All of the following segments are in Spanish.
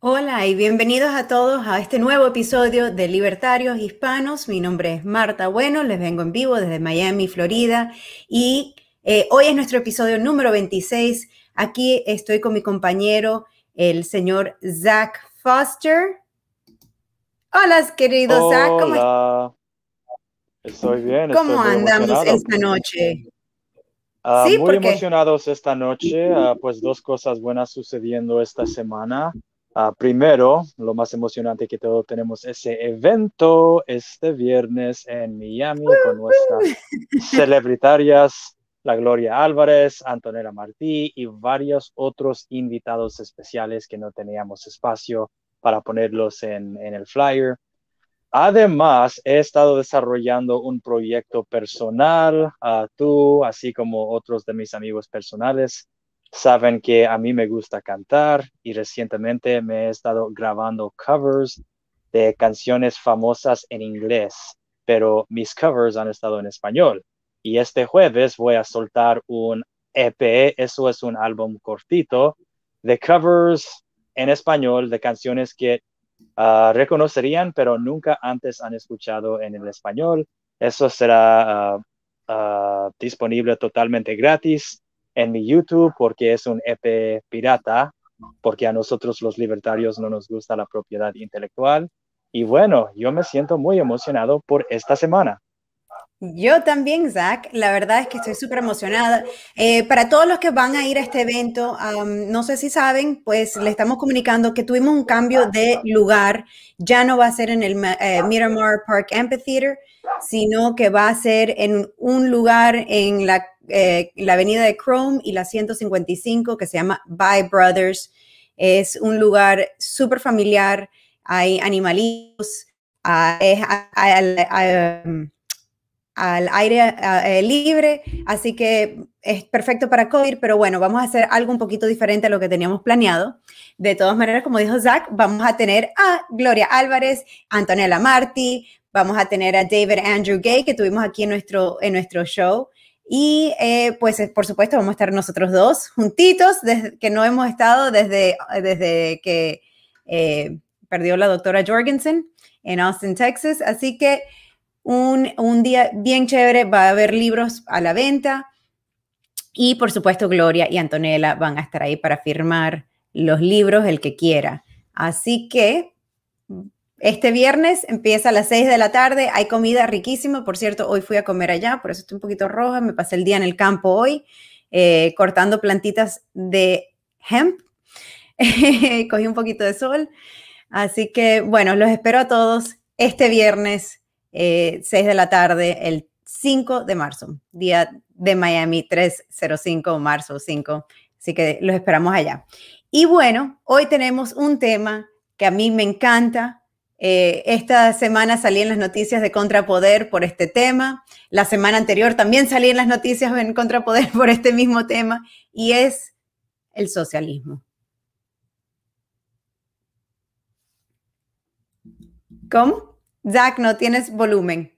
Hola y bienvenidos a todos a este nuevo episodio de Libertarios Hispanos. Mi nombre es Marta Bueno, les vengo en vivo desde Miami, Florida y eh, hoy es nuestro episodio número 26. Aquí estoy con mi compañero, el señor Zach Foster. Hola, querido Zach. ¿Cómo Estoy bien. ¿Cómo andamos esta noche? Ah, muy emocionados esta noche, ah, pues dos cosas buenas sucediendo esta semana. Ah, primero, lo más emocionante que todo, tenemos ese evento este viernes en Miami con nuestras celebritarias, la Gloria Álvarez, Antonella Martí y varios otros invitados especiales que no teníamos espacio para ponerlos en, en el flyer. Además, he estado desarrollando un proyecto personal, uh, tú, así como otros de mis amigos personales, saben que a mí me gusta cantar y recientemente me he estado grabando covers de canciones famosas en inglés, pero mis covers han estado en español. Y este jueves voy a soltar un EP, eso es un álbum cortito de covers en español de canciones que uh, reconocerían, pero nunca antes han escuchado en el español. Eso será uh, uh, disponible totalmente gratis en mi YouTube porque es un EP pirata, porque a nosotros los libertarios no nos gusta la propiedad intelectual. Y bueno, yo me siento muy emocionado por esta semana. Yo también, Zach. La verdad es que estoy súper emocionada. Eh, para todos los que van a ir a este evento, no sé si saben, pues le estamos comunicando que tuvimos un cambio de lugar. Ya no va a ser en el eh, Miramar Park Amphitheater, sino que va a ser en un lugar en la, eh, avenida de Chrome y la 155 que se llama Bye Brothers. Es un lugar súper familiar. Hay animalitos. hay, al aire eh, libre, así que es perfecto para COVID, pero bueno, vamos a hacer algo un poquito diferente a lo que teníamos planeado. De todas maneras, como dijo Zach, vamos a tener a Gloria Álvarez, Antonella Marti, vamos a tener a David Andrew Gay, que tuvimos aquí en nuestro, en nuestro show. Y eh, pues por supuesto vamos a estar nosotros dos juntitos, que no hemos estado desde, desde que eh, perdió la doctora Jorgensen en Austin, Texas. Así que un, día bien chévere, va a haber libros a la venta. Y por supuesto Gloria y Antonella van a estar ahí para firmar los libros el que quiera. Así que este viernes empieza a las 6 de la tarde, hay comida riquísima, por cierto, hoy fui a comer allá, por eso estoy un poquito roja, me pasé el día en el campo hoy eh, cortando plantitas de hemp, cogí un poquito de sol, así que bueno, los espero a todos este viernes 6 eh, de la tarde, el 5 de marzo, día de Miami 305, marzo 5. Así que los esperamos allá. Y bueno, hoy tenemos un tema que a mí me encanta. Eh, esta semana salí en las noticias de Contrapoder por este tema. La semana anterior también salí en las noticias en Contrapoder por este mismo tema y es el socialismo. ¿Cómo? Zach, no tienes volumen.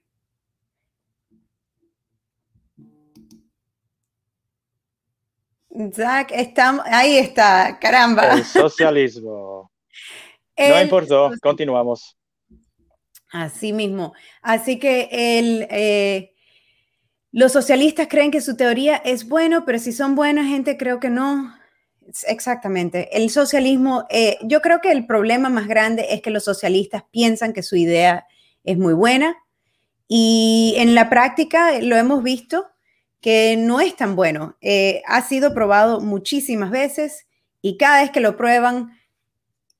Zach, estamos, ahí está, caramba. El socialismo. no importó, continuamos. Así mismo. Así que el, eh, los socialistas creen que su teoría es bueno, pero si son buena gente, creo que no. Exactamente. El socialismo, eh, yo creo que el problema más grande es que los socialistas piensan que su idea es muy buena y en la práctica lo hemos visto que no es tan bueno. Eh, ha sido probado muchísimas veces y cada vez que lo prueban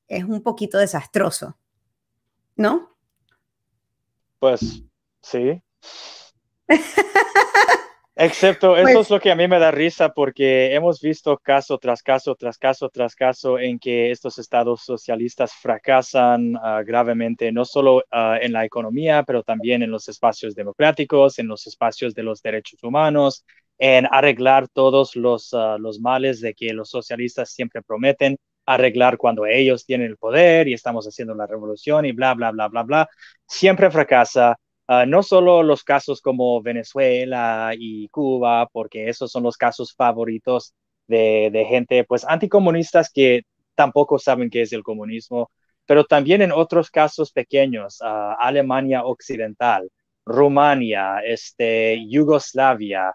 es un poquito desastroso, ¿no? Pues sí. Excepto, eso es pues lo que a mí me da risa porque hemos visto caso tras caso, tras caso, tras caso en que estos estados socialistas fracasan ah, gravemente, no solo ah, en la economía, pero también en los espacios democráticos, en los espacios de los derechos humanos, en arreglar todos los, ah, los males de que los socialistas siempre prometen arreglar cuando ellos tienen el poder y estamos haciendo la revolución y bla, bla, bla, bla, bla. Siempre fracasa Ah, no solo los casos como Venezuela y Cuba, porque esos son los casos favoritos de, gente pues anticomunistas que tampoco saben qué es el comunismo, pero también en otros casos pequeños, Alemania Occidental, Rumania, este, Yugoslavia,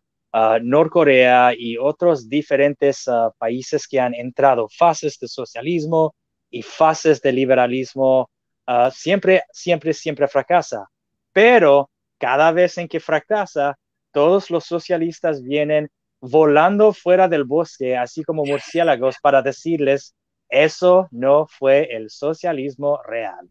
Norcorea y otros diferentes países que han entrado fases de socialismo y fases de liberalismo, siempre, siempre, siempre fracasa. Pero cada vez en que fracasa, todos los socialistas vienen volando fuera del bosque, así como murciélagos, para decirles, eso no fue el socialismo real.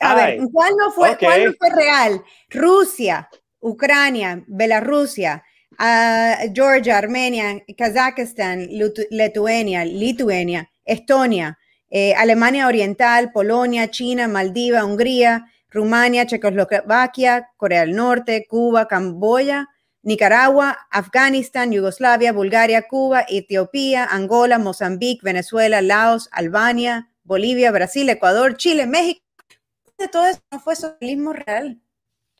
A ver, ¿cuál no, fue, ¿cuál fue real? Rusia, Ucrania, Bielorrusia, ah, Georgia, Armenia, Kazajistán, Lituania, Lituania, Estonia, eh, Alemania Oriental, Polonia, China, Maldiva, Hungría, Rumania, Checoslovaquia, Corea del Norte, Cuba, Camboya, Nicaragua, Afganistán, Yugoslavia, Bulgaria, Cuba, Etiopía, Angola, Mozambique, Venezuela, Laos, Albania, Bolivia, Brasil, Ecuador, Chile, México. De todo eso no fue socialismo real.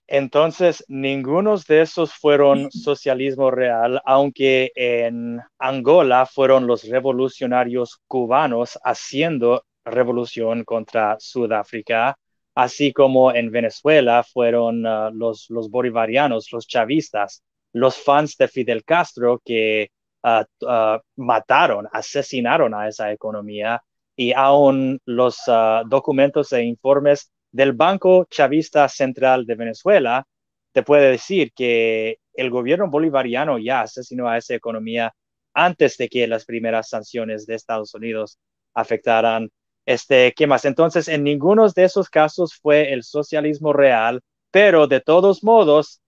Entonces, ninguno de esos fueron socialismo real, aunque en Angola fueron los revolucionarios cubanos haciendo revolución contra Sudáfrica, así como en Venezuela fueron uh, los, bolivarianos, los chavistas, los fans de Fidel Castro que uh, mataron, asesinaron a esa economía y aún los documentos e informes del Banco Chavista Central de Venezuela te puede decir que el gobierno bolivariano ya asesinó a esa economía antes de que las primeras sanciones de Estados Unidos afectaran este, ¿qué más? Entonces, en ninguno de esos casos fue el socialismo real, pero de todos modos,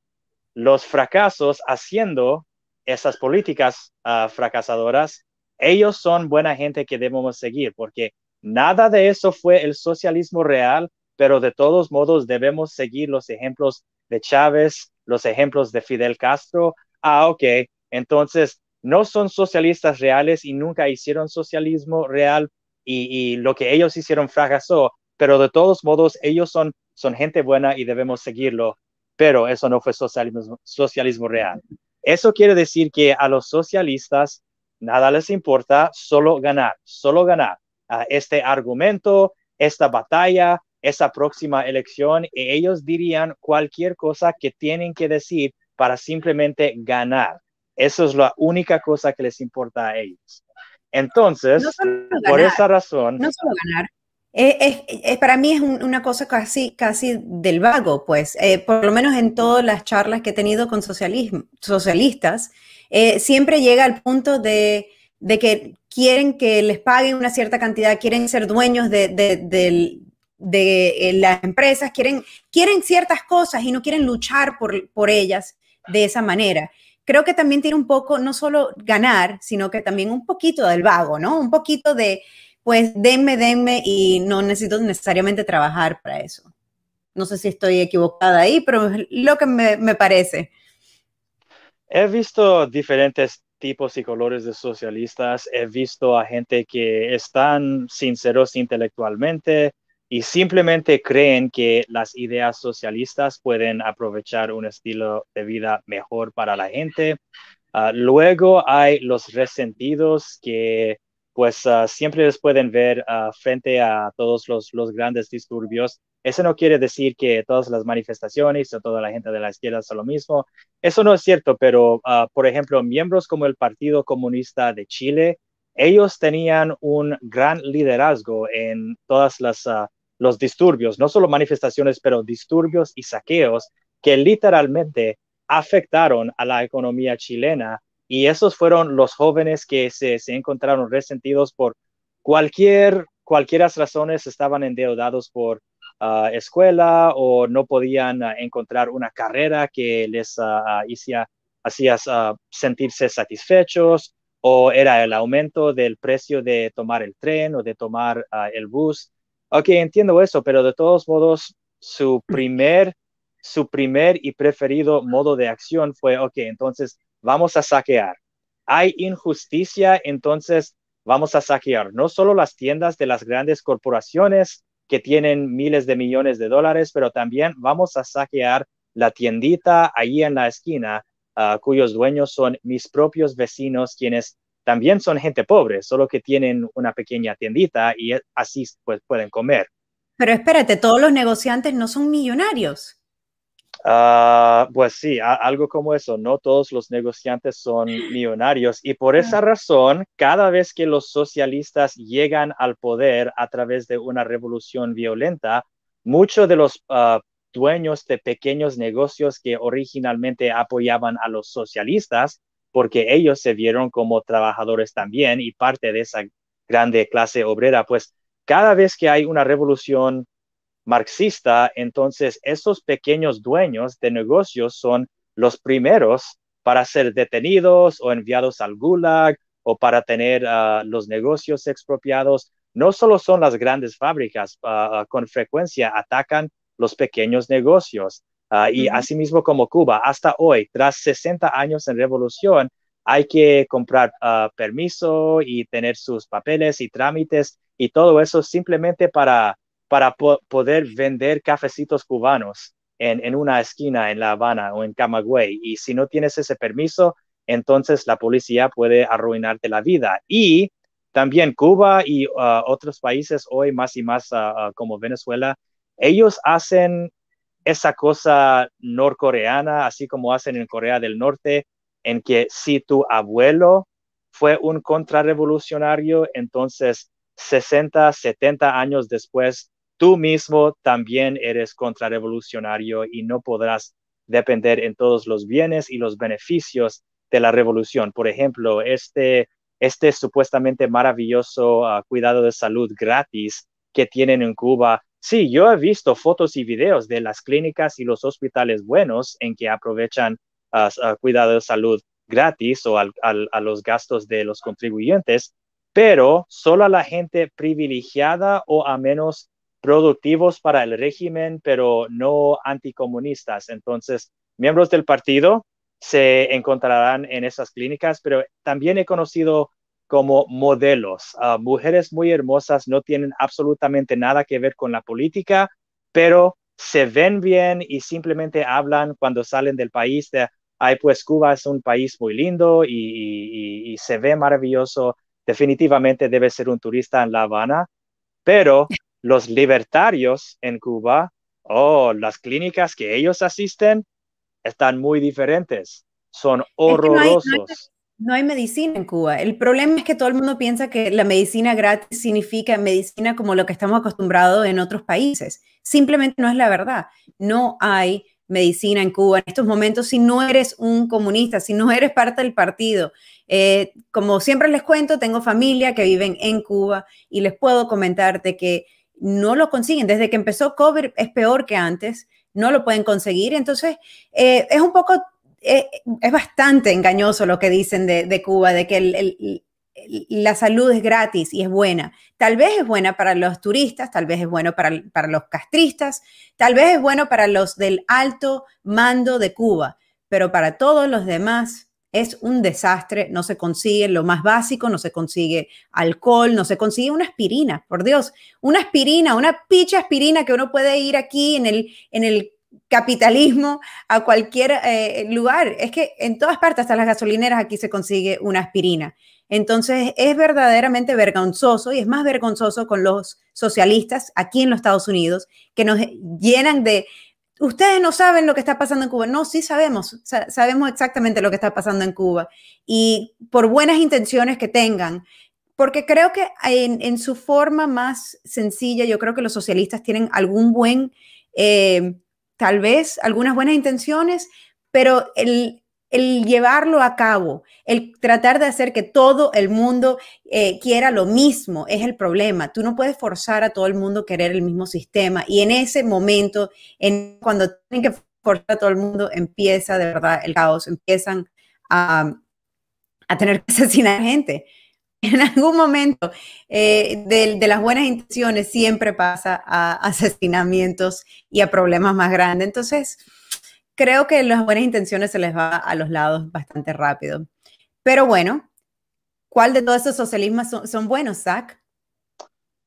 los fracasos haciendo esas políticas ah, fracasadoras, ellos son buena gente que debemos seguir, porque nada de eso fue el socialismo real, pero de todos modos debemos seguir los ejemplos de Chávez, los ejemplos de Fidel Castro. Ah, ok, entonces no son socialistas reales y nunca hicieron socialismo real, y, lo que ellos hicieron fracasó, pero de todos modos ellos son, son gente buena y debemos seguirlo, pero eso no fue socialismo, real. Eso quiere decir que a los socialistas nada les importa, solo ganar, solo ganar. Uh, este argumento, esta batalla, esa próxima elección, y ellos dirían cualquier cosa que tienen que decir para simplemente ganar. Eso es la única cosa que les importa a ellos. Entonces, por esa razón... No solo ganar. Eh, para mí es una cosa casi, casi del vago, pues, eh, por lo menos en todas las charlas que he tenido con socialismo, socialistas, eh, siempre llega al punto de, que quieren que les paguen una cierta cantidad, quieren ser dueños de, de, las empresas, quieren, quieren ciertas cosas y no quieren luchar por, por ellas de esa manera creo que también tiene un poco, no solo ganar, sino que también un poquito del vago, ¿no? Un poquito de, pues, denme, denme y no necesito necesariamente trabajar para eso. No sé si estoy equivocada ahí, pero es lo que me, me parece. He visto diferentes tipos y colores de socialistas. He visto a gente que están sinceros intelectualmente, y simplemente creen que las ideas socialistas pueden aprovechar un estilo de vida mejor para la gente. Ah, luego hay los resentidos que pues ah, siempre les pueden ver ah, frente a todos los, los grandes disturbios. Eso no quiere decir que todas las manifestaciones o toda la gente de la izquierda son lo mismo. Eso no es cierto, pero por ejemplo, miembros como el Partido Comunista de Chile, ellos tenían un gran liderazgo en todas las los disturbios, no solo manifestaciones, pero disturbios y saqueos que literalmente afectaron a la economía chilena. Y esos fueron los jóvenes que se, encontraron resentidos por cualquier, cualquier razones, estaban endeudados por ah, escuela o no podían ah, encontrar una carrera que les uh, hacía sentirse satisfechos o era el aumento del precio de tomar el tren o de tomar el bus Ok, entiendo eso, pero de todos modos, su primer, su primer y preferido modo de acción fue, ok, entonces vamos a saquear. Hay injusticia, entonces vamos a saquear no solo las tiendas de las grandes corporaciones que tienen miles de millones de dólares, pero también vamos a saquear la tiendita ahí en la esquina, uh, cuyos dueños son mis propios vecinos, quienes también son gente pobre, solo que tienen una pequeña tiendita y así pues pueden comer. Pero espérate, todos los negociantes no son millonarios. Ah, pues sí, algo como eso, no todos los negociantes son millonarios y por esa razón, cada vez que los socialistas llegan al poder a través de una revolución violenta, muchos de los ah, dueños de pequeños negocios que originalmente apoyaban a los socialistas, porque ellos se vieron como trabajadores también y parte de esa grande clase obrera, pues cada vez que hay una revolución marxista, entonces esos pequeños dueños de negocios son los primeros para ser detenidos o enviados al gulag o para tener ah, los negocios expropiados. No solo son las grandes fábricas, ah, ah, con frecuencia atacan los pequeños negocios. Y asimismo como Cuba, hasta hoy, tras 60 años en revolución, hay que comprar permiso y tener sus papeles y trámites y todo eso simplemente para para poder vender cafecitos cubanos en, en, una esquina en La Habana o en Camagüey. Y si no tienes ese permiso, entonces la policía puede arruinarte la vida. Y también Cuba y uh, otros países hoy más y más uh, uh, como Venezuela, ellos hacen esa cosa norcoreana, así como hacen en Corea del Norte, en que si tu abuelo fue un contrarrevolucionario, entonces 60, 70 años después tú mismo también eres contrarrevolucionario y no podrás depender en todos los bienes y los beneficios de la revolución. Por ejemplo, este, este supuestamente maravilloso ah, cuidado de salud gratis que tienen en Cuba. Sí, yo he visto fotos y videos de las clínicas y los hospitales buenos en que aprovechan uh, cuidado de salud gratis o a los gastos de los contribuyentes, pero solo a la gente privilegiada o a menos productivos para el régimen, pero no anticomunistas. Entonces, miembros del partido se encontrarán en esas clínicas, pero también he conocido como modelos. mujeres muy hermosas no tienen absolutamente nada que ver con la política, pero se ven bien y simplemente hablan cuando salen del país de, ay, pues Cuba es un país muy lindo y se ve maravilloso. Definitivamente debe ser un turista en La Habana, pero los libertarios en Cuba o las clínicas que ellos asisten están muy diferentes, son horrorosos. No, hay, medicina en Cuba. El problema es que todo el mundo piensa que la medicina gratis significa medicina como lo que estamos acostumbrados en otros países. Simplemente no es la verdad. No hay medicina en Cuba en estos momentos si no eres un comunista, si no eres parte del partido. Eh, como siempre les cuento, tengo familia que viven en Cuba y les puedo comentar de que no lo consiguen. Desde que empezó COVID es peor que antes, no lo pueden conseguir. Entonces, eh, es un poco, eh, es bastante engañoso lo que dicen de, Cuba, de que la salud es gratis y es buena. Tal vez es buena para los turistas, tal vez es bueno para, para los castristas, tal vez es bueno para los del alto mando de Cuba, pero para todos los demás es un desastre, no se consigue lo más básico, no se consigue alcohol, no se consigue una aspirina, por Dios, una aspirina, una picha aspirina que uno puede ir aquí en el, en el capitalismo a cualquier eh, lugar. Es que en todas partes, hasta las gasolineras, aquí se consigue una aspirina. Entonces es verdaderamente vergonzoso y es más vergonzoso con los socialistas aquí en los Estados Unidos que nos llenan de ustedes no saben lo que está pasando en Cuba. No, sí sabemos, sabemos exactamente lo que está pasando en Cuba. Y por buenas intenciones que tengan, porque creo que en, su forma más sencilla, yo creo que los socialistas tienen algún buen, eh, tal vez algunas buenas intenciones, pero el, el llevarlo a cabo, el tratar de hacer que todo el mundo eh, quiera lo mismo, es el problema. Tú no puedes forzar a todo el mundo a querer el mismo sistema. Y en ese momento, en, cuando tienen que forzar a todo el mundo, empieza de verdad el caos, empiezan a, tener que asesinar gente. En algún momento eh, de, de, las buenas intenciones siempre pasa a asesinamientos y a problemas más grandes. Entonces, creo que las buenas intenciones se les va a los lados bastante rápido. Pero bueno, ¿cuál de todos esos socialismos son, buenos, Zach?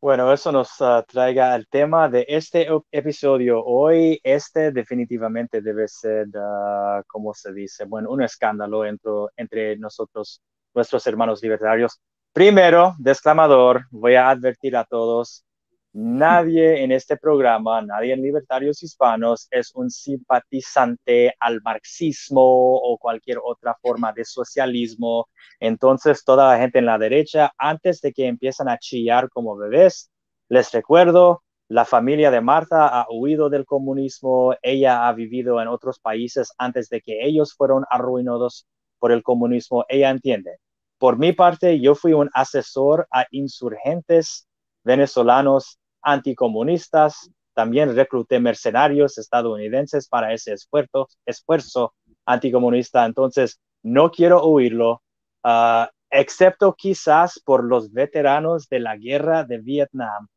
Bueno, eso nos uh, traiga al tema de este episodio hoy. Este definitivamente debe ser, uh, ¿cómo se dice? Bueno, un escándalo entre, entre nosotros nuestros hermanos libertarios. Primero, de exclamador, voy a advertir a todos, nadie en este programa, nadie en Libertarios Hispanos es un simpatizante al marxismo o cualquier otra forma de socialismo. Entonces, toda la gente en la derecha, antes de que empiezan a chillar como bebés, les recuerdo, la familia de Marta ha huido del comunismo, ella ha vivido en otros países antes de que ellos fueron arruinados por el comunismo, ella entiende. Por mi parte, yo fui un asesor a insurgentes venezolanos anticomunistas, también recluté mercenarios estadounidenses para ese esfuerzo, esfuerzo anticomunista. Entonces, no quiero oírlo, ah, excepto quizás por los veteranos de la guerra de Vietnam.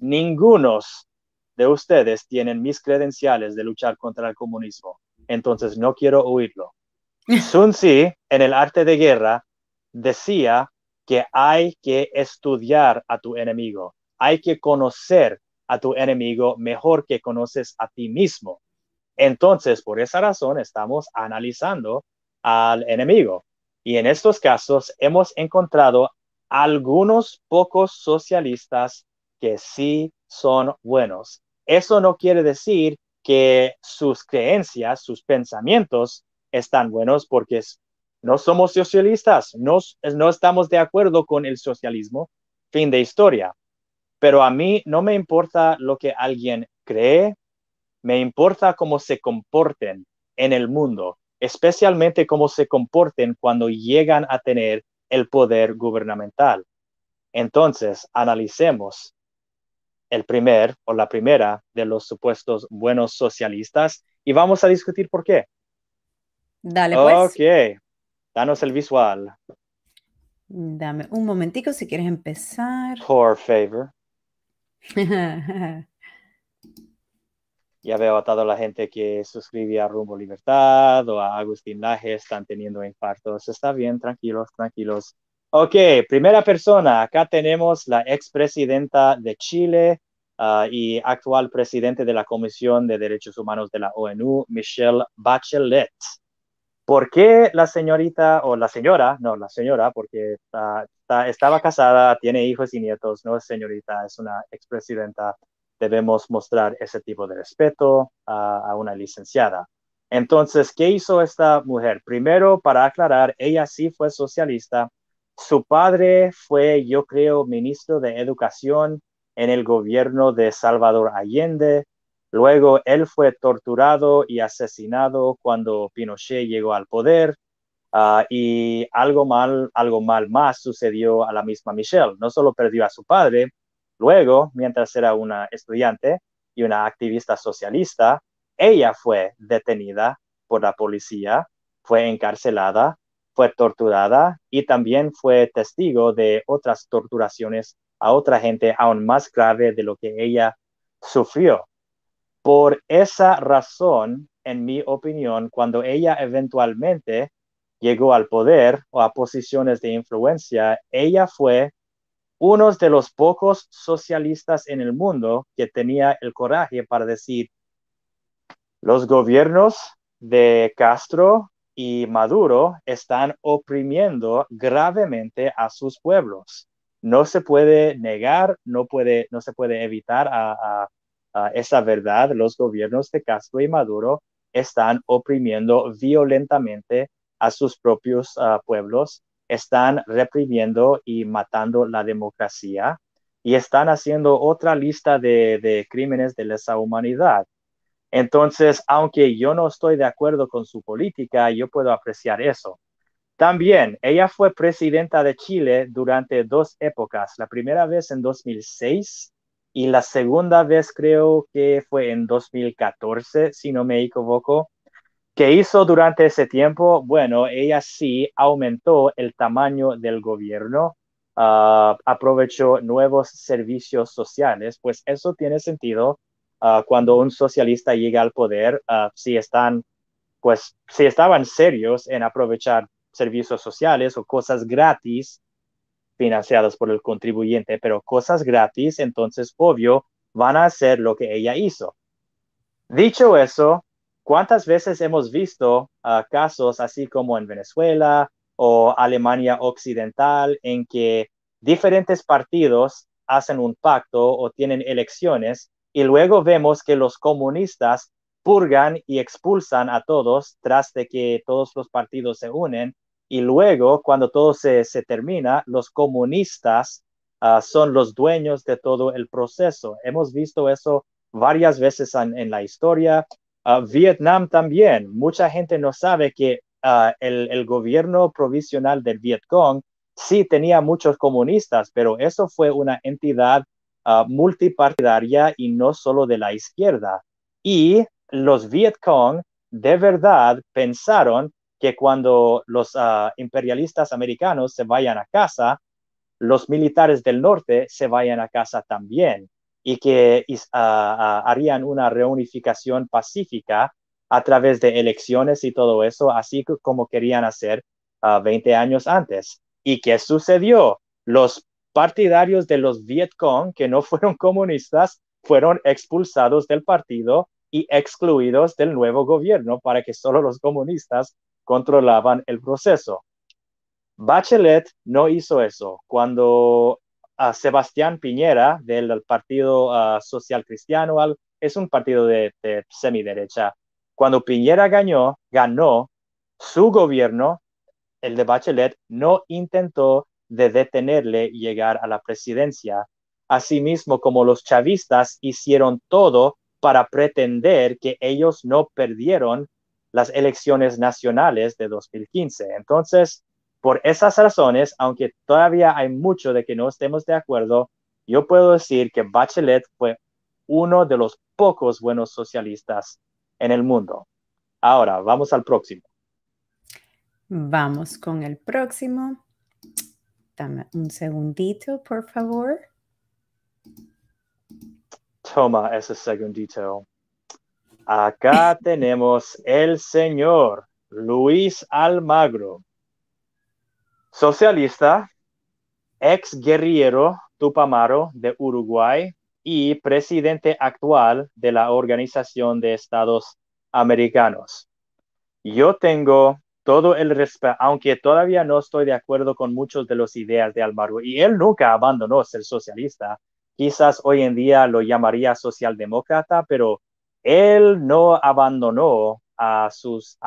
Ningunos de ustedes tienen mis credenciales de luchar contra el comunismo. Entonces, no quiero oírlo. Sun Tzu, en el arte de guerra, decía que hay que estudiar a tu enemigo, hay que conocer a tu enemigo mejor que conoces a ti mismo. Entonces, por esa razón, estamos analizando al enemigo. Y en estos casos hemos encontrado algunos pocos socialistas que sí son buenos. Eso no quiere decir que sus creencias, sus pensamientos están buenos porque no somos socialistas, no, no estamos de acuerdo con el socialismo, fin de historia. Pero a mí no me importa lo que alguien cree, me importa cómo se comporten en el mundo, especialmente cómo se comporten cuando llegan a tener el poder gubernamental. Entonces, analicemos el primer o la primera de los supuestos buenos socialistas y vamos a discutir por qué. Dale, pues. Ok, danos el visual. Dame un momentico si quieres empezar. Por favor. ya veo a toda la gente que suscribe a Rumbo Libertad o a Agustín Laje, están teniendo infartos. Está bien, tranquilos, tranquilos. Ok, primera persona. Acá tenemos la expresidenta de Chile ah, y actual presidente de la Comisión de Derechos Humanos de la ONU, Michelle Bachelet. ¿Por qué la señorita o la señora, no, la señora, porque estaba casada, tiene hijos y nietos, no es señorita, es una expresidenta, debemos mostrar ese tipo de respeto a, una licenciada. Entonces, ¿qué hizo esta mujer? Primero, para aclarar, ella sí fue socialista. Su padre fue, yo creo, ministro de Educación en el gobierno de Salvador Allende. Luego él fue torturado y asesinado cuando Pinochet llegó al poder. Ah, y algo mal, algo mal más sucedió a la misma Michelle. No solo perdió a su padre, luego, mientras era una estudiante y una activista socialista, ella fue detenida por la policía, fue encarcelada, fue torturada y también fue testigo de otras torturaciones a otra gente aún más grave de lo que ella sufrió. Por esa razón, en mi opinión, cuando ella eventualmente llegó al poder o a posiciones de influencia, ella fue uno de los pocos socialistas en el mundo que tenía el coraje para decir, los gobiernos de Castro y Maduro están oprimiendo gravemente a sus pueblos. No se puede negar, no, puede, no se puede evitar a esa verdad, los gobiernos de Castro y Maduro están oprimiendo violentamente a sus propios ah, pueblos, están reprimiendo y matando la democracia y están haciendo otra lista de, de crímenes de lesa humanidad. Entonces, aunque yo no estoy de acuerdo con su política, yo puedo apreciar eso. También, ella fue presidenta de Chile durante dos épocas. La primera vez en 2006 y la segunda vez creo que fue en 2014, si no me equivoco. ¿Qué hizo durante ese tiempo? Bueno, ella sí aumentó el tamaño del gobierno, ah, aprovechó nuevos servicios sociales, pues eso tiene sentido ah, cuando un socialista llega al poder, uh, si están, pues, si estaban serios en aprovechar servicios sociales o cosas gratis, financiadas por el contribuyente, pero cosas gratis, entonces obvio van a hacer lo que ella hizo. Dicho eso, ¿cuántas veces hemos visto ah, casos así como en Venezuela o Alemania Occidental, en que diferentes partidos hacen un pacto o tienen elecciones y luego vemos que los comunistas purgan y expulsan a todos tras de que todos los partidos se unen y luego cuando todo se, termina, los comunistas ah, son los dueños de todo el proceso. Hemos visto eso varias veces en, la historia. Ah, Vietnam también. Mucha gente no sabe que Ah, el, gobierno provisional del Vietcong sí tenía muchos comunistas, pero eso fue una entidad multipartidaria y no solo de la izquierda. Y los Vietcong de verdad pensaron que cuando los ah, imperialistas americanos se vayan a casa, los militares del norte se vayan a casa también y que harían una reunificación pacífica a través de elecciones y todo eso, así como querían hacer 20 ah, años antes. ¿Y qué sucedió? Los partidarios de los Vietcong, que no fueron comunistas, fueron expulsados del partido y excluidos del nuevo gobierno para que solo los comunistas controlaban el proceso. Bachelet no hizo eso. Cuando uh, Sebastián Piñera del Partido ah, Social Cristiano, es un partido de, de semiderecha, cuando Piñera ganó, ganó, su gobierno, el de Bachelet, no intentó de detenerle llegar a la presidencia, asimismo como los chavistas hicieron todo para pretender que ellos no perdieron las elecciones nacionales de 2015. Entonces, por esas razones, aunque todavía hay mucho de que no estemos de acuerdo, yo puedo decir que Bachelet fue uno de los pocos buenos socialistas en el mundo. Ahora, vamos al próximo. Vamos con el próximo. Dame un segundito, por favor. Toma ese segundito. Acá tenemos el señor Luis Almagro, socialista, ex guerrillero tupamaro de Uruguay, y presidente actual de la Organización de Estados Americanos. Yo tengo todo el respeto, aunque todavía no estoy de acuerdo con muchas de las ideas de Almagro, y él nunca abandonó ser socialista. Quizás hoy en día lo llamaría socialdemócrata, pero él no abandonó a sus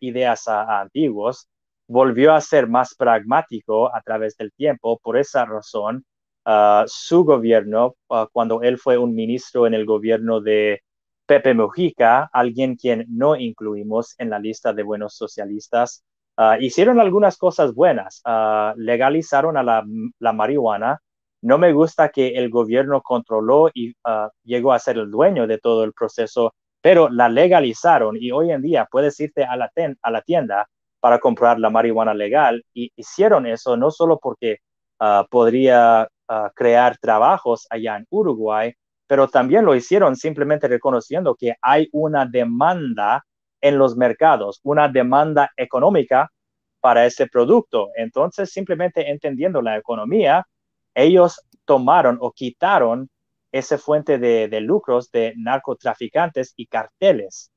ideas antiguas, volvió a ser más pragmático a través del tiempo. Por esa razón, su gobierno, cuando él fue un ministro en el gobierno de Pepe Mujica, alguien quien no incluimos en la lista de buenos socialistas, hicieron algunas cosas buenas. legalizaron a la, marihuana. No me gusta que el gobierno controló y llegó a ser el dueño de todo el proceso, pero la legalizaron y hoy en día puedes irte a la, tienda para comprar la marihuana legal y hicieron eso no solo porque podría crear trabajos allá en Uruguay, pero también lo hicieron simplemente reconociendo que hay una demanda en los mercados, una demanda económica para ese producto. Entonces, simplemente entendiendo la economía, ellos tomaron o quitaron esa fuente de, lucros de narcotraficantes y carteles.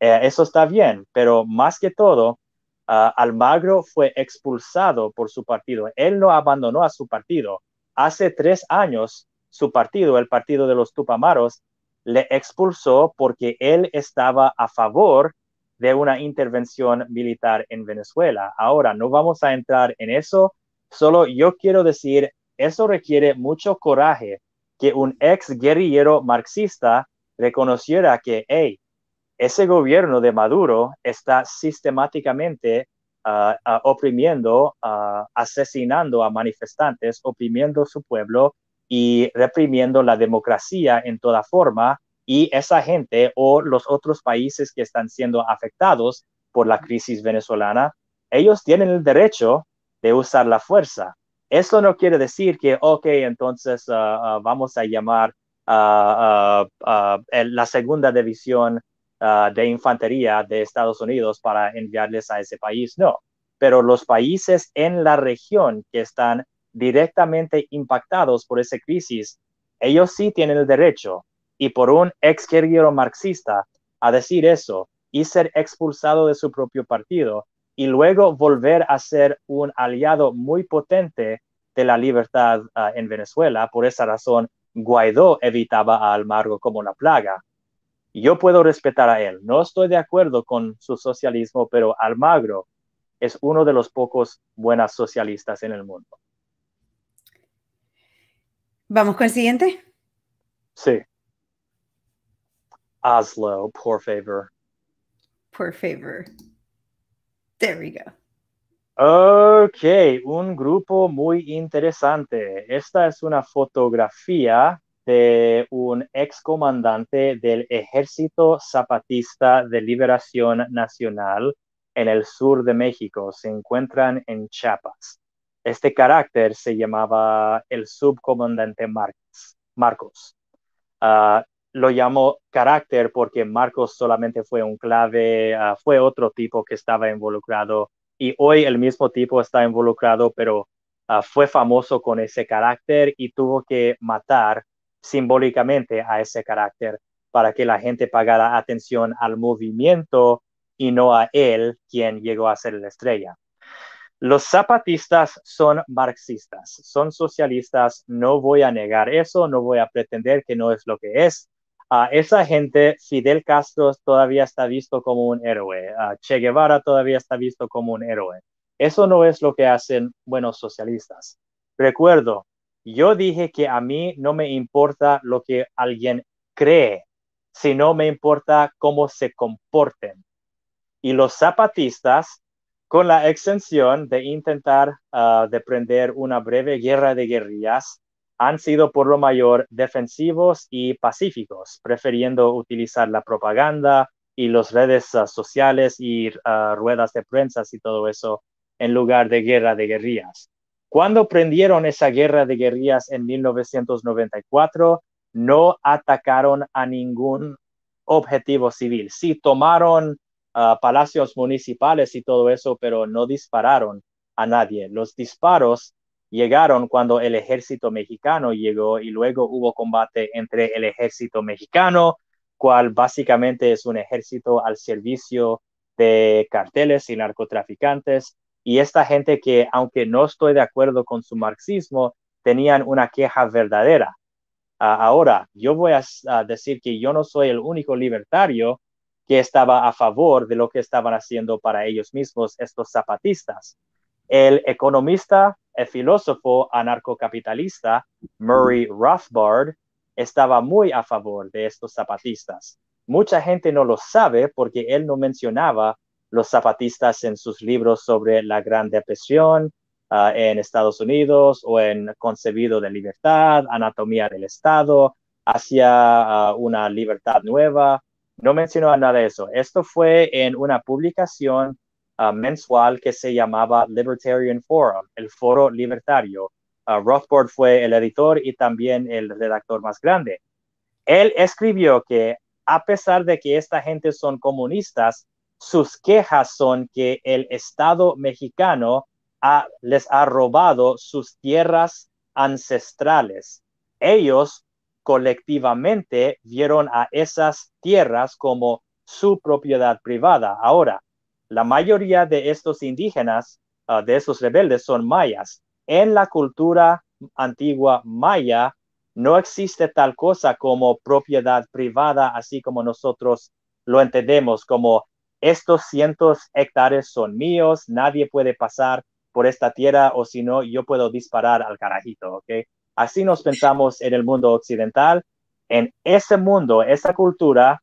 Eh, eso está bien, pero más que todo, ah, Almagro fue expulsado por su partido. Él no abandonó a su partido hace tres años su partido, el partido de los Tupamaros, le expulsó porque él estaba a favor de una intervención militar en Venezuela. Ahora, no vamos a entrar en eso, solo yo quiero decir, eso requiere mucho coraje que un ex guerrillero marxista reconociera que, hey, ese gobierno de Maduro está sistemáticamente oprimiendo, asesinando a manifestantes, oprimiendo su pueblo y reprimiendo la democracia en toda forma. Y esa gente o los otros países que están siendo afectados por la crisis venezolana, ellos tienen el derecho de usar la fuerza. Eso no quiere decir que, ok, entonces ah, vamos a llamar a la segunda división Ah, de infantería de Estados Unidos para enviarles a ese país, no. Pero los países en la región que están directamente impactados por esa crisis, ellos sí tienen el derecho. Y por un ex guerrillero marxista a decir eso y ser expulsado de su propio partido y luego volver a ser un aliado muy potente de la libertad ah, en Venezuela. Por esa razón, Guaidó evitaba a Almagro como la plaga. Yo puedo respetar a él. No estoy de acuerdo con su socialismo, pero Almagro es uno de los pocos buenos socialistas en el mundo. ¿Vamos con el siguiente? Sí. Oslo, por favor. Por favor. There we go. Ok, un grupo muy interesante. Esta es una fotografía de un excomandante del Ejército Zapatista de Liberación Nacional en el sur de México. Se encuentran en Chiapas. Este carácter se llamaba el subcomandante Marcos. Ah, lo llamó carácter porque Marcos solamente fue un clave, ah, fue otro tipo que estaba involucrado y hoy el mismo tipo está involucrado, pero ah, fue famoso con ese carácter y tuvo que matar simbólicamente a ese carácter para que la gente pagara atención al movimiento y no a él, quien llegó a ser la estrella. Los zapatistas son marxistas, son socialistas, no voy a negar eso, no voy a pretender que no es lo que es. A esa gente, Fidel Castro todavía está visto como un héroe, che Guevara todavía está visto como un héroe. Eso no es lo que hacen buenos socialistas. Recuerdo, yo dije que a mí no me importa lo que alguien cree, sino me importa cómo se comporten. Y los zapatistas con la extensión de intentar uh, deprender una breve guerra de guerrillas, han sido por lo mayor defensivos y pacíficos, prefiriendo utilizar la propaganda y las redes uh, sociales y uh, ruedas de prensa y todo eso en lugar de guerra de guerrillas. Cuando prendieron esa guerra de guerrillas en 1994, no atacaron a ningún objetivo civil. Sí tomaron palacios municipales y todo eso, pero no dispararon a nadie. Los disparos llegaron cuando el ejército mexicano llegó y luego hubo combate entre el ejército mexicano, cual básicamente es un ejército al servicio de carteles y narcotraficantes. Y esta gente que, aunque no estoy de acuerdo con su marxismo, tenían una queja verdadera. ahora, yo voy a decir que yo no soy el único libertario que estaba a favor de lo que estaban haciendo para ellos mismos estos zapatistas. El economista, el filósofo anarcocapitalista Murray Rothbard estaba muy a favor de estos zapatistas. Mucha gente no lo sabe porque él no mencionaba los zapatistas en sus libros sobre la Gran Depresión ah, en Estados Unidos o en Concebido de Libertad, Anatomía del Estado, hacia ah, una libertad nueva no mencionó nada de eso. Esto fue en una publicación ah, mensual que se llamaba Libertarian Forum, el foro libertario. Uh, Rothbard fue el editor y también el redactor más grande. Él escribió que a pesar de que esta gente son comunistas, sus quejas son que el Estado mexicano les ha robado sus tierras ancestrales. Ellos colectivamente vieron a esas tierras como su propiedad privada. Ahora, la mayoría de estos indígenas, ah, de esos rebeldes, son mayas. En la cultura antigua maya no existe tal cosa como propiedad privada, así como nosotros lo entendemos, como estos cientos hectáreas son míos, nadie puede pasar por esta tierra o si no, yo puedo disparar al carajito, ¿ok? Así nos pensamos en el mundo occidental. En ese mundo, esa cultura,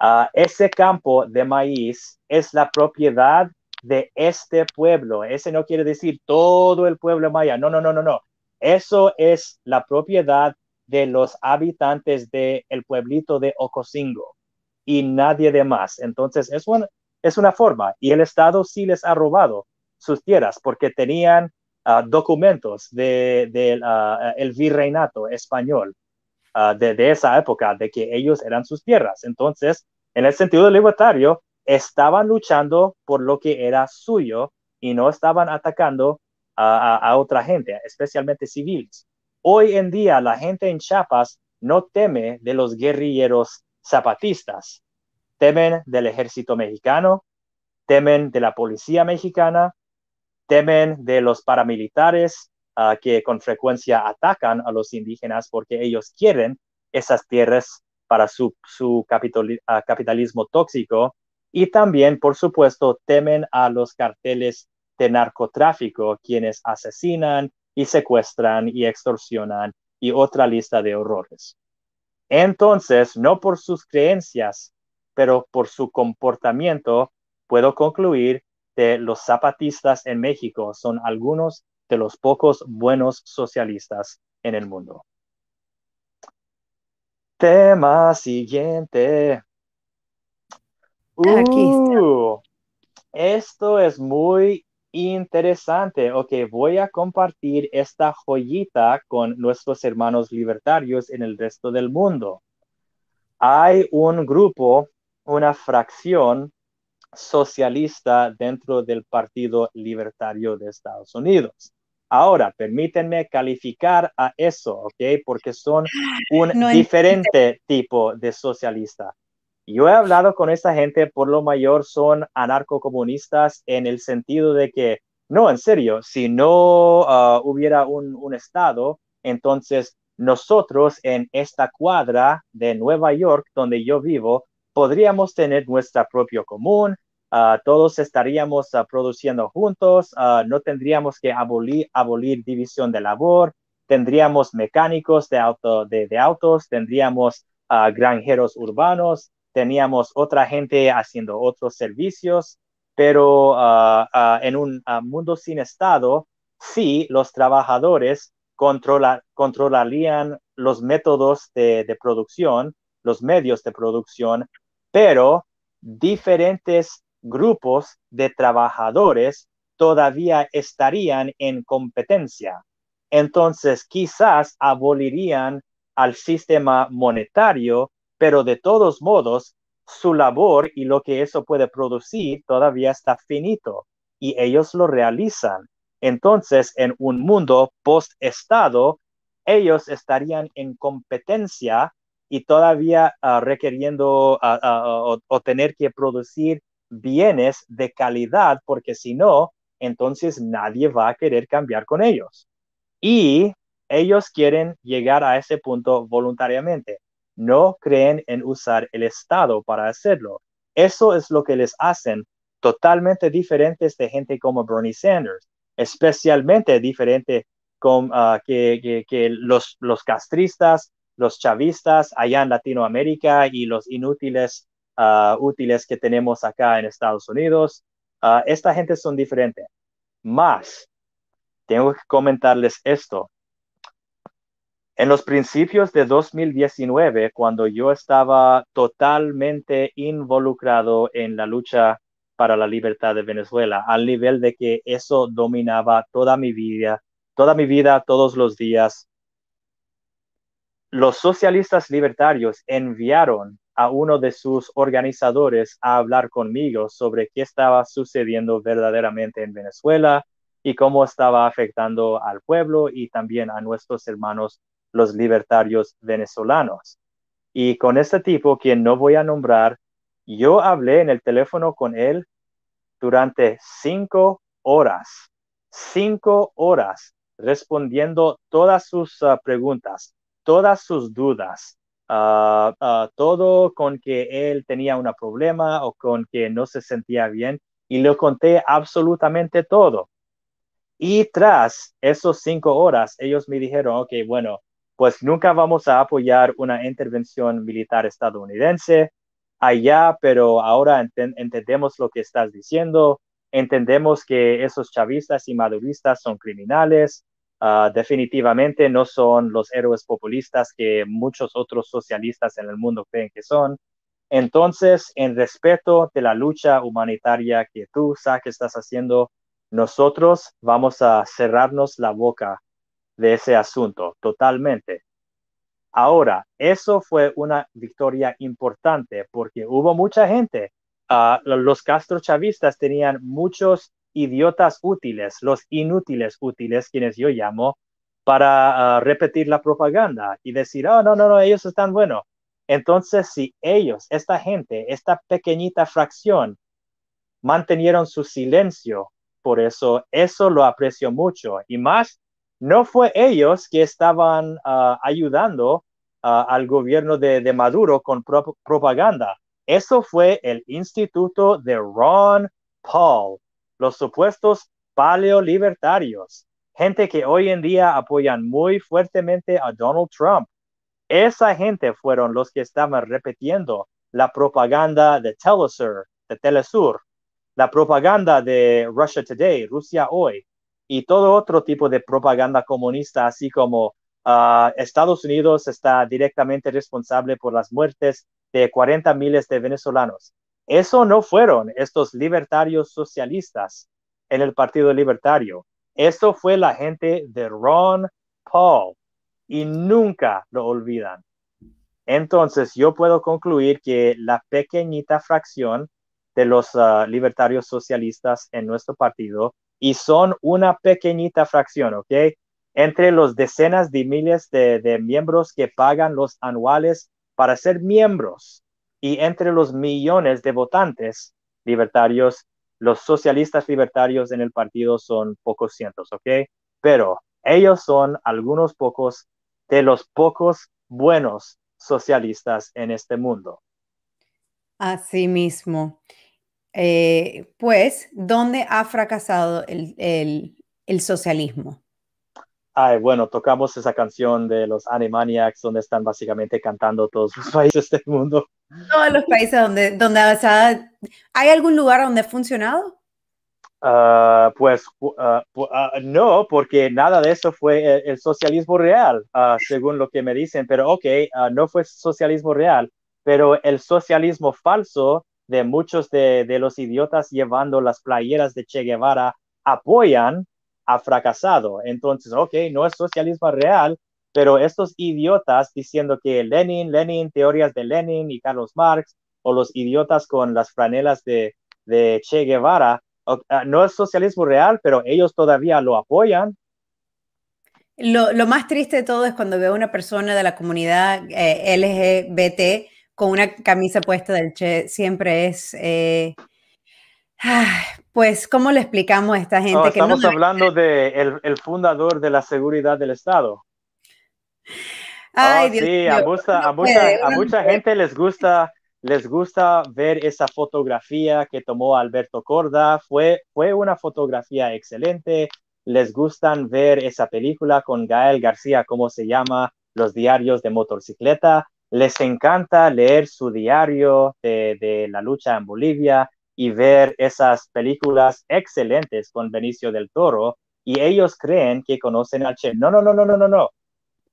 ah, ese campo de maíz es la propiedad de este pueblo. Ese no quiere decir todo el pueblo maya. No, no, no, no, no. Eso es la propiedad de los habitantes del pueblito de Ocosingo y nadie de más. Entonces, es una, es una forma. Y el Estado sí les ha robado sus tierras porque tenían Ah, documentos del de, ah, virreinato español ah, de, esa época, de que ellos eran sus tierras. Entonces, en el sentido libertario, estaban luchando por lo que era suyo y no estaban atacando a, a otra gente, especialmente civiles. Hoy en día, la gente en Chiapas no teme de los guerrilleros zapatistas, temen del ejército mexicano, temen de la policía mexicana, temen de los paramilitares ah, que con frecuencia atacan a los indígenas porque ellos quieren esas tierras para su, su ah, capitalismo tóxico y también, por supuesto, temen a los carteles de narcotráfico, quienes asesinan y secuestran y extorsionan y otra lista de horrores. Entonces, no por sus creencias, pero por su comportamiento, puedo concluir que los zapatistas en México son algunos de los pocos buenos socialistas en el mundo. Tema siguiente. Uh, esto es muy interesante. Ok, voy a compartir esta joyita con nuestros hermanos libertarios en el resto del mundo. Hay un grupo, una fracción socialista dentro del Partido Libertario de Estados Unidos. Ahora, permítanme calificar a eso, ¿ok? Porque son un diferente tipo de socialista. Yo he hablado con esta gente, por lo mayor son anarcocomunistas en el sentido de que, no, en serio, si no ah, hubiera un, un Estado, entonces nosotros en esta cuadra de Nueva York, donde yo vivo, podríamos tener nuestra propia común, ah, todos estaríamos ah, produciendo juntos, no tendríamos que abolir, división de labor, tendríamos mecánicos de, auto, de, autos, tendríamos granjeros urbanos, teníamos otra gente haciendo otros servicios, pero ah, ah, en un ah, mundo sin Estado, sí, los trabajadores controlarían los métodos de producción, los medios de producción, pero diferentes grupos de trabajadores todavía estarían en competencia. Entonces, quizás abolirían al sistema monetario pero de todos modos, su labor y lo que eso puede producir todavía está finito y ellos lo realizan. Entonces, en un mundo post-estado, ellos estarían en competencia y todavía uh, requiriendo uh, o, tener que producir bienes de calidad, porque si no, entonces nadie va a querer cambiar con ellos. Y ellos quieren llegar a ese punto voluntariamente no creen en usar el Estado para hacerlo. Eso es lo que les hacen totalmente diferentes de gente como Bernie Sanders, especialmente diferente con, ah, que, los, los castristas, los chavistas allá en Latinoamérica y los inútiles ah, útiles que tenemos acá en Estados Unidos. Ah, esta gente son diferentes. Más, tengo que comentarles esto. En los principios de 2019, cuando yo estaba totalmente involucrado en la lucha para la libertad de Venezuela, al nivel de que eso dominaba toda mi vida, toda mi vida, todos los días, los socialistas libertarios enviaron a uno de sus organizadores a hablar conmigo sobre qué estaba sucediendo verdaderamente en Venezuela y cómo estaba afectando al pueblo y también a nuestros hermanos los libertarios venezolanos. Y con este tipo, quien no voy a nombrar, yo hablé en el teléfono con él durante cinco horas, cinco horas, respondiendo todas sus ah, preguntas, todas sus dudas, ah, todo con que él tenía un problema o con que no se sentía bien, y le conté absolutamente todo. Y tras esos cinco horas, ellos me dijeron, ok, bueno, pues nunca vamos a apoyar una intervención militar estadounidense allá, pero ahora entendemos lo que estás diciendo, entendemos que esos chavistas y maduristas son criminales, ah, definitivamente no son los héroes populistas que muchos otros socialistas en el mundo creen que son. Entonces, en respeto de la lucha humanitaria que tú, que estás haciendo, nosotros vamos a cerrarnos la boca de ese asunto totalmente. Ahora, eso fue una victoria importante porque hubo mucha gente. Uh, los chavistas tenían muchos idiotas útiles, los inútiles útiles, quienes yo llamo, para ah, repetir la propaganda y decir, oh, no, no, no, ellos están buenos. Entonces, si ellos, esta gente, esta pequeñita fracción, mantenieron su silencio. Por eso, eso lo aprecio mucho. Y más, no fue ellos que estaban ah, ayudando ah, al gobierno de, Maduro con propaganda. Eso fue el instituto de Ron Paul, los supuestos paleolibertarios, gente que hoy en día apoyan muy fuertemente a Donald Trump. Esa gente fueron los que estaban repitiendo la propaganda de Telesur, de Telesur, la propaganda de Russia Today, Rusia Hoy, y todo otro tipo de propaganda comunista, así como ah, Estados Unidos está directamente responsable por las muertes de 40 miles de venezolanos. Eso no fueron estos libertarios socialistas en el Partido Libertario. Eso fue la gente de Ron Paul y nunca lo olvidan. Entonces, yo puedo concluir que la pequeñita fracción de los ah, libertarios socialistas en nuestro partido, y son una pequeñita fracción, ¿ok? Entre los decenas de miles de, miembros que pagan los anuales para ser miembros y entre los millones de votantes libertarios, los socialistas libertarios en el partido son pocos cientos, ¿ok? Pero ellos son algunos pocos de los pocos buenos socialistas en este mundo. Así mismo. Eh, pues, ¿dónde ha fracasado el, socialismo? Ay, bueno, tocamos esa canción de los Animaniacs, donde están básicamente cantando todos los países del mundo. Todos los países donde, donde ¿hay algún lugar donde ha funcionado? Ah, pues ah, ah, no, porque nada de eso fue el, socialismo real, según lo que me dicen, pero ok, no fue socialismo real, pero el socialismo falso de muchos de, de, los idiotas llevando las playeras de Che Guevara apoyan ha fracasado. Entonces, ok, no es socialismo real, pero estos idiotas diciendo que Lenin, Lenin, teorías de Lenin y Carlos Marx, o los idiotas con las franelas de, de Che Guevara, Ah, no es socialismo real, pero ellos todavía lo apoyan. Lo, más triste de todo es cuando veo una persona de la comunidad eh, LGBT con una camisa puesta del Che, siempre es, eh, pues, ¿cómo le explicamos a esta gente? que estamos hablando de el, fundador de la seguridad del Estado. Ay, oh, sí, a, a mucha gente les gusta les gusta ver esa fotografía que tomó Alberto Corda. Fue, fue una fotografía excelente. Les gustan ver esa película con Gael García, ¿cómo se llama? Los diarios de motocicleta. Les encanta leer su diario de, de la lucha en Bolivia y ver esas películas excelentes con Benicio del Toro. Y ellos creen que conocen al Che. No, no, no, no, no, no, no.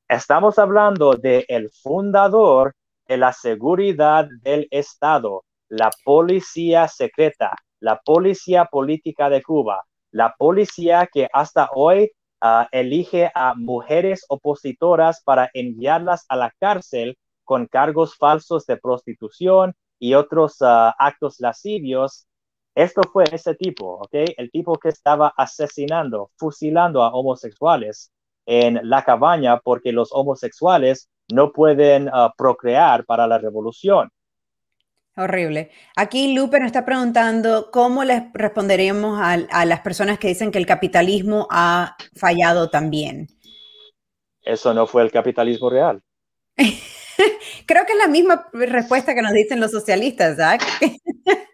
Estamos hablando de el fundador de la seguridad del Estado, la policía secreta, la policía política de Cuba, la policía que hasta hoy ah, elige a mujeres opositoras para enviarlas a la cárcel con cargos falsos de prostitución y otros ah, actos lascivios. Esto fue ese tipo, ¿ok? El tipo que estaba asesinando, fusilando a homosexuales en la cabaña porque los homosexuales no pueden ah, procrear para la revolución. Horrible. Aquí Lupe nos está preguntando cómo les responderíamos a, las personas que dicen que el capitalismo ha fallado también. Eso no fue el capitalismo real. Creo que es la misma respuesta que nos dicen los socialistas, Zach.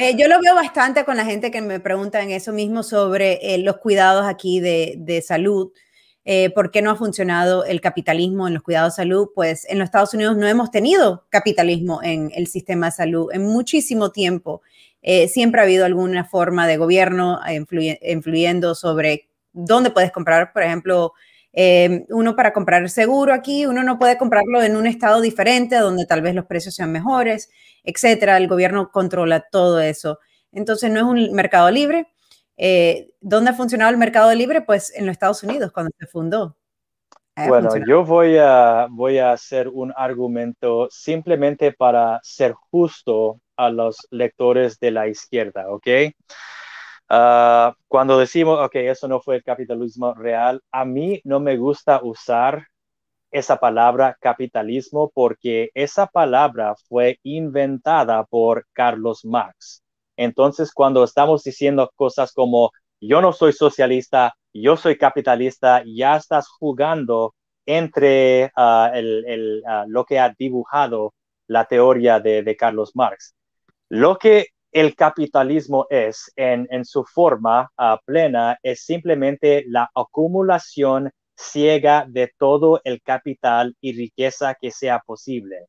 Eh, yo lo veo bastante con la gente que me preguntan eso mismo sobre eh, los cuidados aquí de, de salud. Eh, ¿Por qué no ha funcionado el capitalismo en los cuidados de salud? Pues en los Estados Unidos no hemos tenido capitalismo en el sistema de salud en muchísimo tiempo. siempre ha habido alguna forma de gobierno influyendo sobre dónde puedes comprar, por ejemplo, uno para comprar seguro aquí, uno no puede comprarlo en un estado diferente donde tal vez los precios sean mejores etcétera. El gobierno controla todo eso. Entonces, no es un mercado libre. Eh, ¿Dónde ha funcionado el mercado libre? Pues en los Estados Unidos, cuando se fundó. Bueno, yo voy a, voy a hacer un argumento simplemente para ser justo a los lectores de la izquierda, ¿ok? Ah, cuando decimos, ok, eso no fue el capitalismo real, a mí no me gusta usar esa palabra capitalismo porque esa palabra fue inventada por Carlos Marx. Entonces, cuando estamos diciendo cosas como yo no soy socialista, yo soy capitalista, ya estás jugando entre ah, el, ah, lo que ha dibujado la teoría de, Carlos Marx. Lo que el capitalismo es en, su forma ah, plena es simplemente la acumulación ciega de todo el capital y riqueza que sea posible.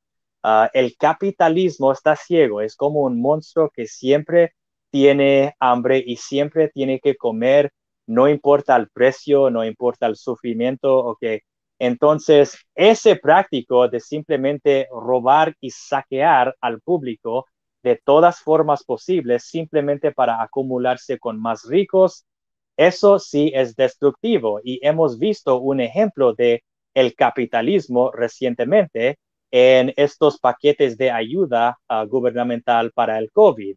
el capitalismo está ciego, es como un monstruo que siempre tiene hambre y siempre tiene que comer, no importa el precio, no importa el sufrimiento, ok. Entonces, ese práctico de simplemente robar y saquear al público de todas formas posibles, simplemente para acumularse con más ricos, eso sí es destructivo y hemos visto un ejemplo de el capitalismo recientemente en estos paquetes de ayuda uh, gubernamental para el COVID.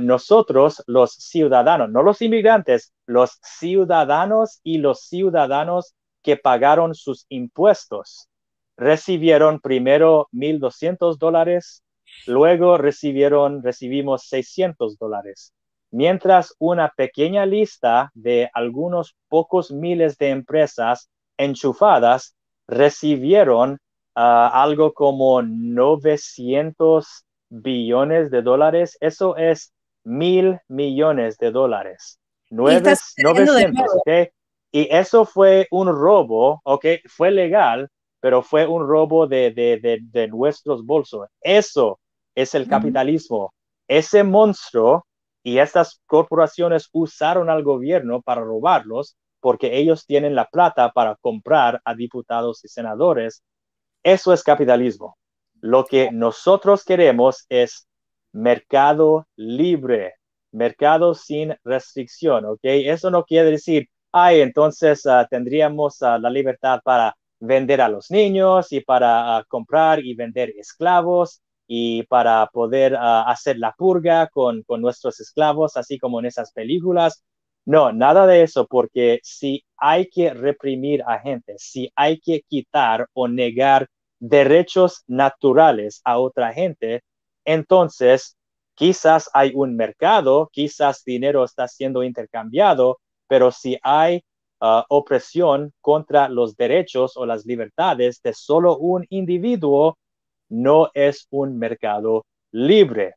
Nosotros los ciudadanos, no los inmigrantes, los ciudadanos y los ciudadanos que pagaron sus impuestos, recibieron primero 1.200 dólares, luego recibieron, recibimos 600 dólares, mientras una pequeña lista de algunos pocos miles de empresas enchufadas recibieron ah, algo como 900 billones de dólares, eso es mil millones de dólares. Nueve, 900, ¿ok? Y eso fue un robo, ¿ok? Fue legal, pero fue un robo de, de, de, nuestros bolsos. Eso es el capitalismo. Ese monstruo y estas corporaciones usaron al gobierno para robarlos porque ellos tienen la plata para comprar a diputados y senadores. Eso es capitalismo. Lo que nosotros queremos es mercado libre, mercado sin restricción, ¿ok? Eso no quiere decir, ay, entonces ah, tendríamos ah, la libertad para vender a los niños y para ah, comprar y vender esclavos y para poder hacer la purga con, con nuestros esclavos, así como en esas películas. No, nada de eso, porque si hay que reprimir a gente, si hay que quitar o negar derechos naturales a otra gente, entonces quizás hay un mercado, quizás dinero está siendo intercambiado, pero si hay uh, opresión contra los derechos o las libertades de solo un individuo, no es un mercado libre.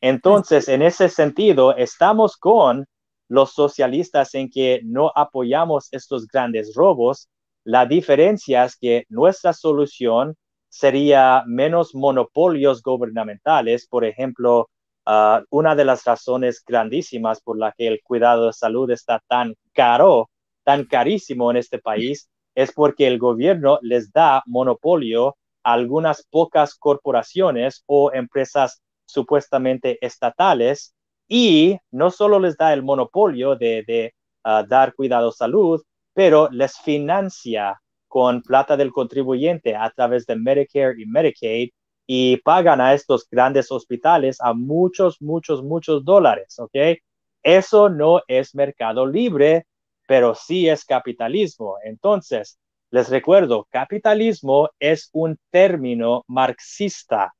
Entonces, en ese sentido, estamos con los socialistas en que no apoyamos estos grandes robos. La diferencia es que nuestra solución sería menos monopolios gubernamentales. Por ejemplo, ah, una de las razones grandísimas por la que el cuidado de salud está tan caro, tan carísimo en este país, es porque el gobierno les da monopolio algunas pocas corporaciones o empresas supuestamente estatales y no solo les da el monopolio de, ah, dar cuidado salud, pero les financia con plata del contribuyente a través de Medicare y Medicaid y pagan a estos grandes hospitales a muchos, muchos, muchos dólares, ¿ok? Eso no es mercado libre, pero sí es capitalismo. Entonces, les recuerdo, capitalismo es un término marxista.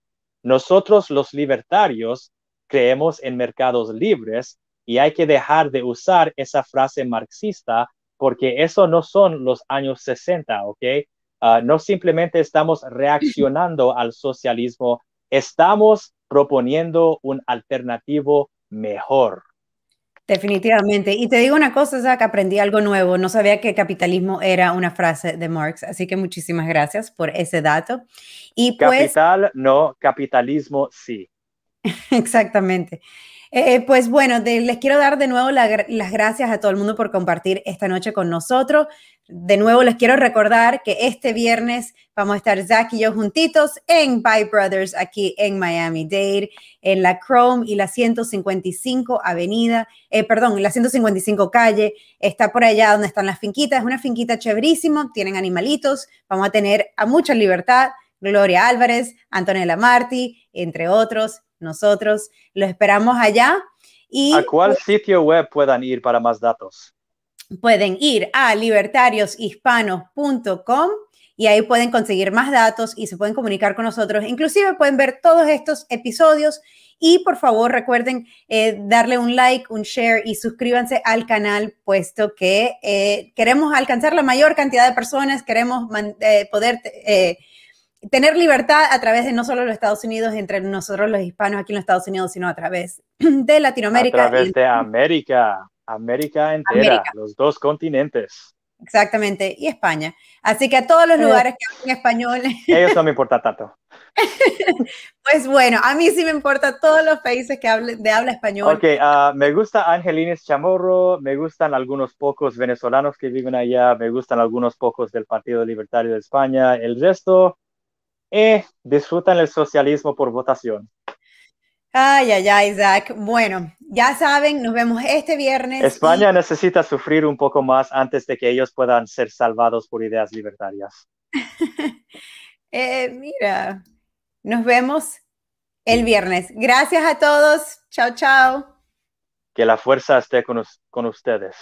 Nosotros los libertarios creemos en mercados libres y hay que dejar de usar esa frase marxista porque eso no son los años 60, ¿ok? Ah, no simplemente estamos reaccionando al socialismo, estamos proponiendo un alternativo mejor. Definitivamente. Y te digo una cosa, Zach, aprendí algo nuevo. No sabía que capitalismo era una frase de Marx, así que muchísimas gracias por ese dato. Y pues, Capital, no, capitalismo, sí. Exactamente. Eh, pues bueno, les quiero dar de nuevo las gracias a todo el mundo por compartir esta noche con nosotros. De nuevo les quiero recordar que este viernes vamos a estar Zach y yo juntitos en Bye Brothers aquí en Miami Dade, en la Chrome y la 155 Avenida, eh, perdón, la 155 calle. Está por allá donde están las finquitas. Es una finquita chéverísimo, tienen animalitos. Vamos a tener a mucha libertad. Gloria Álvarez, Antonella Marti, entre otros nosotros lo esperamos allá. Y, ¿A cuál sitio web puedan ir para más datos? Pueden ir a libertarioshispanos.com y ahí pueden conseguir más datos y se pueden comunicar con nosotros. Inclusive pueden ver todos estos episodios y por favor recuerden eh, darle un like, un share y suscríbanse al canal, puesto que eh, queremos alcanzar la mayor cantidad de personas, queremos eh, poder tener libertad a través de no solo los Estados Unidos, entre nosotros los hispanos aquí en los Estados Unidos, sino a través de Latinoamérica. A través de América, América entera, los dos continentes. Exactamente, y España. Así que a todos los lugares que hablan español. Ellos no me importa tanto. pues bueno, a mí sí me importa todos los países que hablen de habla español. Ok, uh, me gusta Angelines Chamorro, me gustan algunos pocos venezolanos que viven allá, me gustan algunos pocos del Partido Libertario de España, el resto, eh, disfrutan el socialismo por votación. Ay, ay, ay, Isaac. Bueno, ya saben, nos vemos este viernes. España necesita sufrir un poco más antes de que ellos puedan ser salvados por ideas libertarias. Eh, mira, nos vemos el viernes. Gracias a todos. Chao, chao. Que la fuerza esté con, con ustedes.